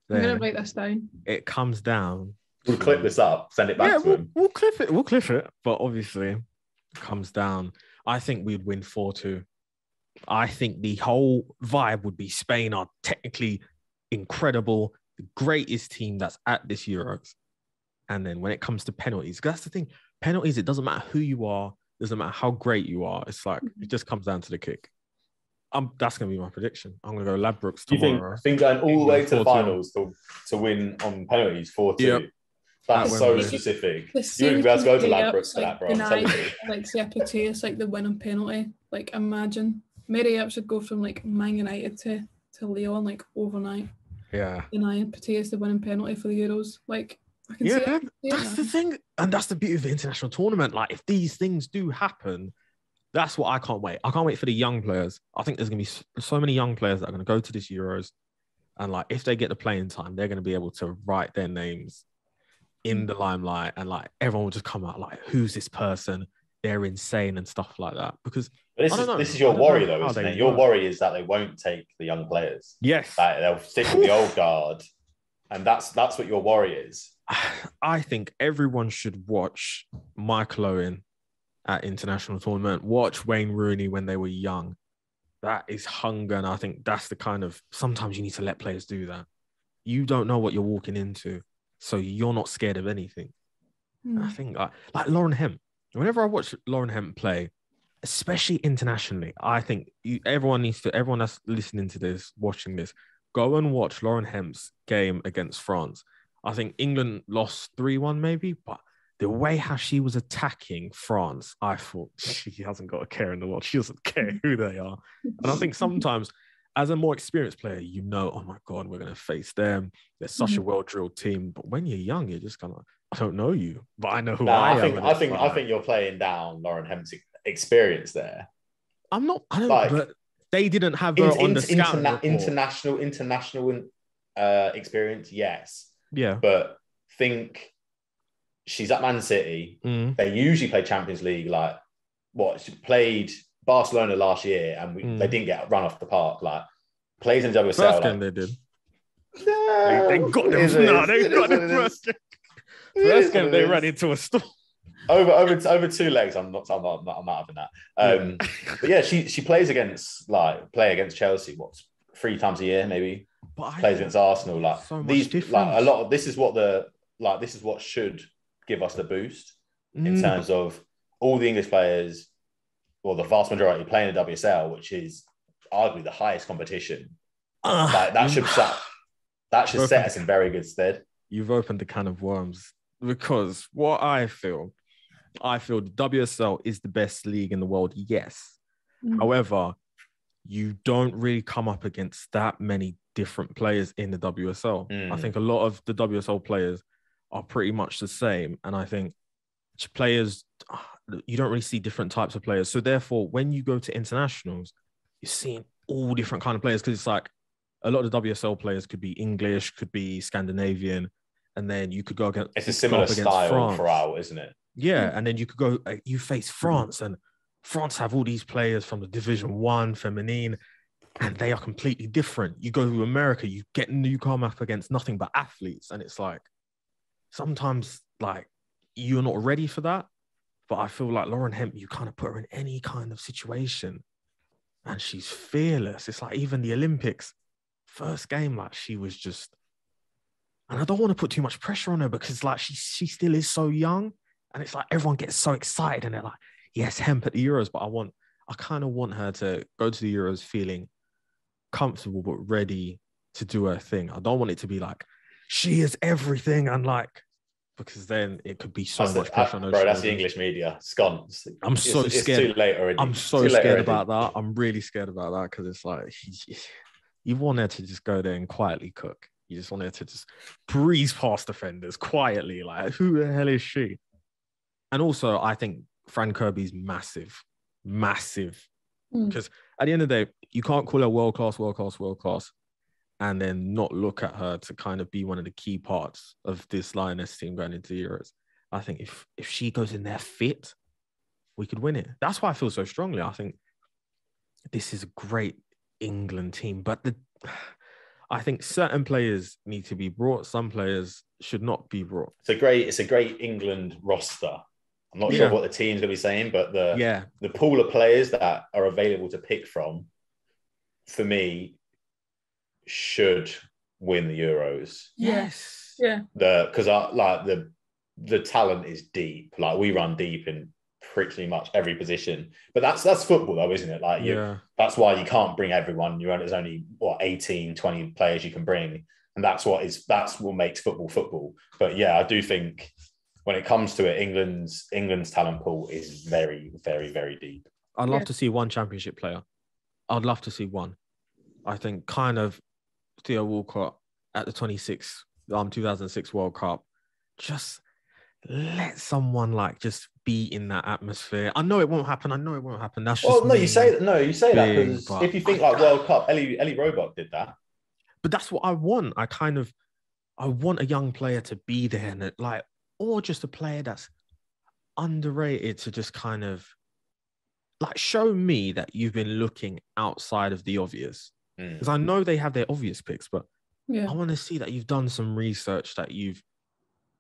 I'm gonna Then write this down. it comes down. We'll clip this up, send it back Yeah, to we'll, him. we'll clip it. We'll clip it. But obviously, it comes down. I think we'd win four two. I think the whole vibe would be Spain are technically incredible, the greatest team that's at this Euros. And then when it comes to penalties, that's the thing. Penalties, it doesn't matter who you are, doesn't matter how great you are. It's like it just comes down to the kick. Um, that's gonna be my prediction. I'm gonna go Ladbrokes Do you think, think going all the way to the finals to, to win on penalties 4 2? Yep. That's At so Wembley. specific. The You wouldn't be able to go to same Ladbrokes for like, that, bro. Denied, you. like say a Putellas, like the winning penalty. Like imagine Mary Earps would go from like Man United to to Lyon like overnight, Yeah. denying Putellas the winning penalty for the Euros. Like I can see Yeah, see it that's now. the thing, and that's the beauty of the international tournament. Like, if these things do happen, that's what I can't wait. I can't wait for the young players. I think there's gonna be so many young players that are gonna go to this Euros, and like, if they get the playing time, they're gonna be able to write their names in mm. the limelight, and like, everyone will just come out like, "Who's this person?" They're insane and stuff like that. Because But this I is, don't know. this is your worry, though, isn't it? Your worry is that they won't take the young players. yes, That they'll stick with the old guard, and that's that's what your worry is. I think everyone should watch Michael Owen at international tournament. Watch Wayne Rooney when they were young. That is hunger, and I think that's the kind of sometimes you need to let players do that. You don't know what you're walking into, so you're not scared of anything. Hmm. I think like, like Lauren Hemp. Whenever I watch Lauren Hemp play, especially internationally, I think you, everyone needs to. Everyone that's listening to this, watching this, go and watch Lauren Hemp's game against France. I think England lost three one maybe, but the way how she was attacking France, I thought she hasn't got a care in the world. She doesn't care who they are. And I think sometimes, as a more experienced player, you know, oh my god, we're gonna face them. They're such a Mhm. well drilled team. But when you're young, you're just kind of, I don't know you, but I know who Nah, I, I am. think and I think I think you're playing down Lauren Hemp's experience there. I'm not. I don't. Like- but they didn't have her In- on in- the scouting interna- report. international international uh, experience, yes, Yeah. but think she's at Man City. Mm. They usually play Champions League. Like what she played Barcelona last year, and we, Mm. they didn't get run off the park. Like plays in WSL. First like, game they did. Yeah, They, they got them. is No, they It is got what them first game. First game they ran into a storm. over over over two legs. I'm not. I'm not. I'm not, I'm not having that. Um, but yeah, she she plays against like play against Chelsea. What's three times a year maybe But I plays against Arsenal. Like So these, difference. like a lot of this is what the like this is what should give us the boost in Mm, terms of all the English players, or the vast majority playing in WSL, which is arguably the highest competition. uh, Like that should set that should set us in very good stead. You've opened the can of worms because what I feel, I feel the WSL is the best league in the world. Yes, Mm. However, you don't really come up against that many different players in the WSL. I Mm. think a lot of the WSL players are pretty much the same. And I think players, you don't really see different types of players. So therefore, when you go to internationals, you're seeing all different kind of players because it's like a lot of the WSL players could be English, could be Scandinavian, and then you could go against It's a you could go similar style France. throughout, isn't it? Yeah, Mm. and then you could go. uh, You face France, and France have all these players from the Division One, feminine. and they are completely different. You go to America, you get you come up against nothing but athletes, and it's like sometimes like you're not ready for that. But I feel like Lauren Hemp, you kind of put her in any kind of situation, and she's fearless. It's like even the Olympics, first game, like she was just. And I don't want to put too much pressure on her because like she she still is so young, and it's like everyone gets so excited and they're like, yes, Hemp at the Euros, but I want I kind of want her to go to the Euros feeling comfortable but ready to do her thing. I don't want it to be like she is everything and like because then it could be so That's much the- pressure uh, on her. bro, that's the. English media. Scones. I'm so it's, scared. It's too late already. I'm so too scared already. about that. I'm really scared about that because it's like you want her to just go there and quietly cook. You just want her to just breeze past defenders quietly. Like, who the hell is she? And also, I think Fran Kirby's massive, massive. Mm. Because at the end of the day, you can't call her world class, world class, world class, and then not look at her to kind of be one of the key parts of this Lioness team going into Euros. I think if if she goes in there fit, we could win it. That's why I feel so strongly. I think this is a great England team, but the I think certain players need to be brought. Some players should not be brought. It's a great. It's a great England roster. I'm not Yeah. sure what the team's going to be saying, but the Yeah, the pool of players that are available to pick from, for me, should win the Euros. yes, Yeah. The because I like the the talent is deep. Like we run deep in pretty much every position. But that's that's football though, isn't it? Like you, yeah, that's why you can't bring everyone. You there's only what 18, 20 players you can bring. And that's what is that's what makes football football. But yeah, I do think when it comes to it, England's England's talent pool is very, very, very deep. I'd love Yeah. to see one championship player. I'd love to see one. I think kind of Theo Walcott at the 26 um 2006 World Cup. Just let someone like just be in that atmosphere. I know it won't happen. I know it won't happen. That's just Well, no, you say no, you say that because if you think like World Cup, Ellie Ellie Roebuck did that. but that's what I want. I kind of I want a young player to be there and it, like or just a player that's underrated to just kind of like show me that you've been looking outside of the obvious. Mm. Because I know they have their obvious picks, but Yeah. I want to see that you've done some research, that you've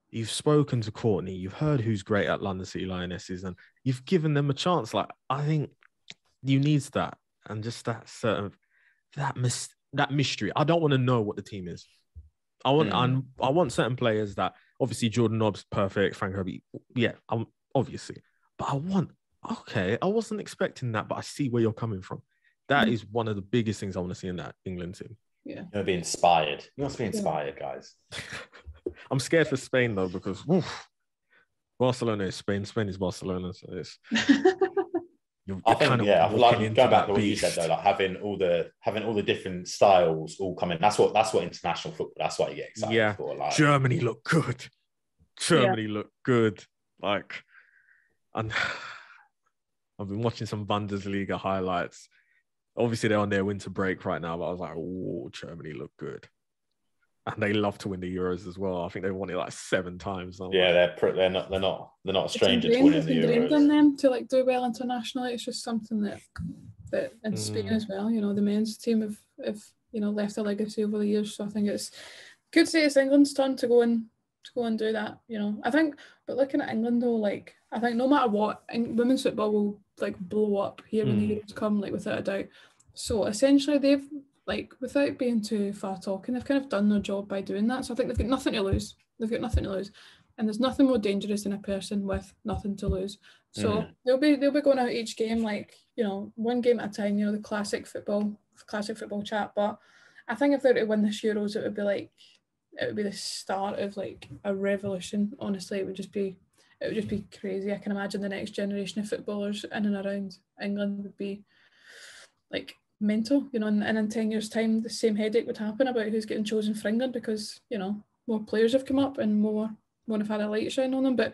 you've spoken to Courtney, you've heard who's great at London City Lionesses, and you've given them a chance. Like I think you needs that, and just that sort of that mis- that mystery. I don't want to know what the team is. I want Hmm. I'm, I want certain players that obviously Jordan Nobbs perfect, Fran Kirby, yeah, I'm obviously, but I want okay. I wasn't expecting that, but I see where you're coming from. That Mm. is one of the biggest things I want to see in that England team. Yeah. You want be inspired. You must be inspired, guys. I'm scared for Spain though because woof, Barcelona is Spain, Spain is Barcelona, so it's you're, I you're think kind of yeah, walking like going back to what you said though, like having all the having all the different styles all coming. That's what that's what international football. That's what you get excited Yeah. for. Like Germany look good. Germany look good. Like, and I've been watching some Bundesliga highlights. Obviously, they're on their winter break right now, but I was like, oh, Germany look good. And they love to win the Euros as well. I think they won it like seven times. I'm yeah, like, they're pr- they're not they're not they're not a stranger to winning the it's ingrained on them to like do well internationally. It's just something that that in Spain Mm. as well. You know, the men's team have, have you know left a legacy over the years. So I think it's good to say it's England's turn to go and to go and do that. You know, I think. But looking at England though, like I think no matter what, Eng- women's football will like blow up here when the Mm. Euros come, like without a doubt. So essentially, they've like without being too far talking, they've kind of done their job by doing that. So I think they've got nothing to lose. They've got nothing to lose. And there's nothing more dangerous than a person with nothing to lose. So Mhm. they'll be they'll be going out each game like you know one game at a time. You know the classic football classic football chat. But I think if they were to win this Euros, it would be like it would be the start of like a revolution. Honestly, it would just be it would just be crazy. I can imagine the next generation of footballers in and around England would be like mental. You know, and, and in ten years' time, the same headache would happen about who's getting chosen for England because you know more players have come up and more more have had a light shine on them. But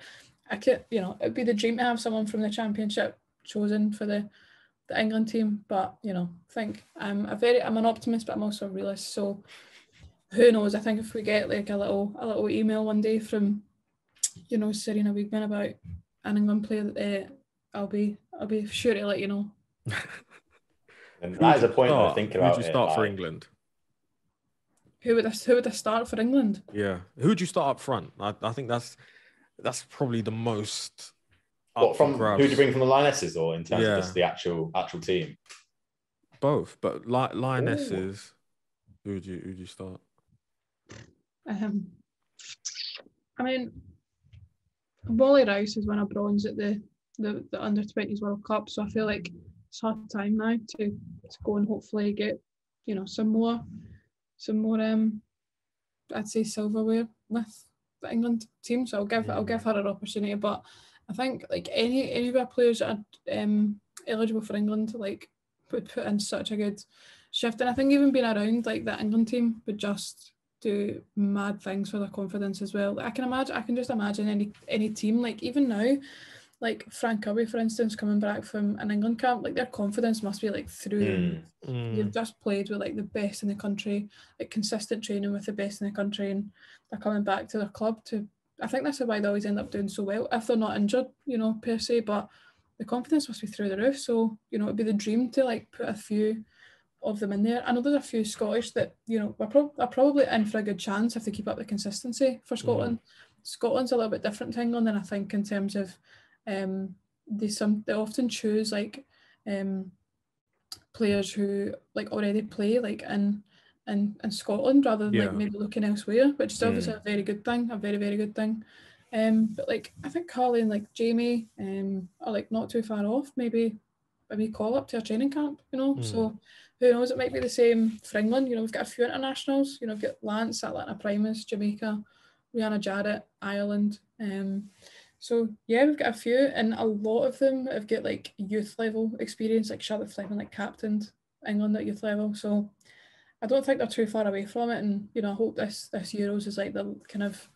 I could, you know, it'd be the dream to have someone from the championship chosen for the the England team. But you know, I think I'm a very I'm an optimist, but I'm also a realist. So who knows? I think if we get like a little a little email one day from, you know, Sarina Wiegman about an England player, uh, I'll be I'll be sure to let you know. And Who that would is a point start? of thinking Who would you it, start for like- England? Who would I, who would I start for England? Yeah. Who would you start up front? I, I think that's that's probably the most. What from who grabs. do you bring from the Lionesses or in terms Yeah. of just the actual actual team? Both, but li- lionesses. Who would you who would you start? Um, I mean, Wally Rice has won a bronze at the the, the under twenties World Cup, so I feel like it's hard time now to, to go and hopefully get you know some more some more um I'd say silverware with the England team. So I'll give I'll give her an opportunity, but I think like any any of our players that are um eligible for England like would put in such a good shift, and I think even being around like that England team would just do mad things for their confidence as well. I can imagine, I can just imagine any any team, like even now, like Fran Kirby, for instance, coming back from an England camp, like their confidence must be like through. the roof. Mm. You've just played with like the best in the country, like consistent training with the best in the country, and they're coming back to their club to. I think that's why they always end up doing so well if they're not injured, you know, per se. But the confidence must be through the roof. So you know, it'd be the dream to like put a few of them in there. I know there's a few Scottish that you know are, prob- are probably in for a good chance if they keep up the consistency for Scotland. Scotland's a little bit different to England, and I think in terms of um, they some they often choose like um, players who like already play like in in, in Scotland rather than Yeah. like maybe looking elsewhere, which is obviously a very good thing, a very very good thing. Um, but like I think Carly and like Jamie um are like not too far off. Maybe maybe call up to a training camp, you know. So who knows? It might be the same for England. You know, we've got a few internationals. You know, we've got Lance, Atlanta Primus, Jamaica, Rianna Jarrett, Ireland. Um, so yeah, we've got a few, and a lot of them have got like youth level experience. Like Charlotte Fleming, like captained England at youth level. So I don't think they're too far away from it. And you know, I hope this this Euros is like the kind of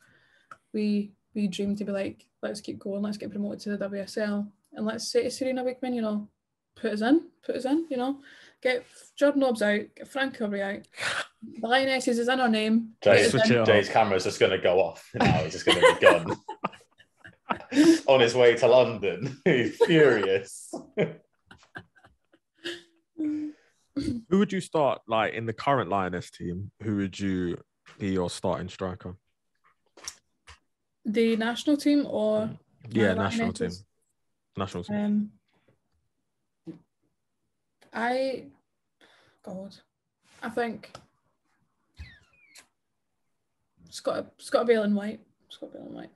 we we dream to be like, let's keep going, let's get promoted to the WSL, and let's say to Sarina Wiegman, you know, put us in, put us in, you know, get Jordan Nobbs out, get Fran Kirby out, the Lionesses is in our name. get Jay's, camera Switch in. it up. Jay's camera's just going to go off now. He's just going to be gone. On his way to London. He's furious. Who would you start like in the current Lioness team? Who would you be your starting striker? The national team or Yeah, my national team. National team. Um, I, God, I think it's got it's got to be Ellen White. It's got to be Ellen White.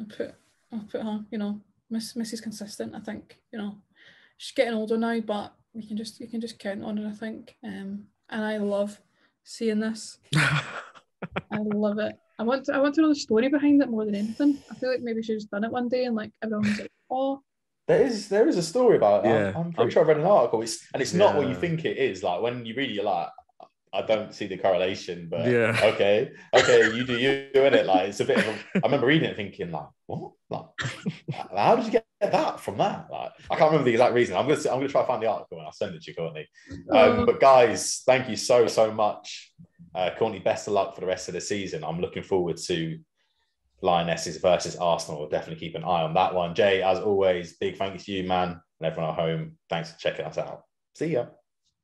I put I put her. You know, Miss Missy's consistent. I think you know she's getting older now, but you can just you can just count on her. I think. Um, and I love seeing this. I love it. I want to I want to know the story behind it more than anything. I feel like maybe she's done it one day and like everyone's like, oh, There is there is a story about it. I'm- I'm, pretty I'm- sure I read an article. It's, and it's not what you think it is. Like when you read it, you're like, I don't see the correlation, but Yeah. okay, okay, you do you doing it. Like it's a bit of a, I remember reading it thinking like, what? Like, how did you get that from that? Like I can't remember the exact reason. I'm gonna I'm gonna try to find the article and I'll send it to you, Courtney. Um, but guys, thank you so so much. Uh, Courtney, best of luck for the rest of the season. I'm looking forward to Lionesses versus Arsenal. We'll definitely keep an eye on that one. Jay, as always, big thank you to you, man, and everyone at home. Thanks for checking us out. See ya.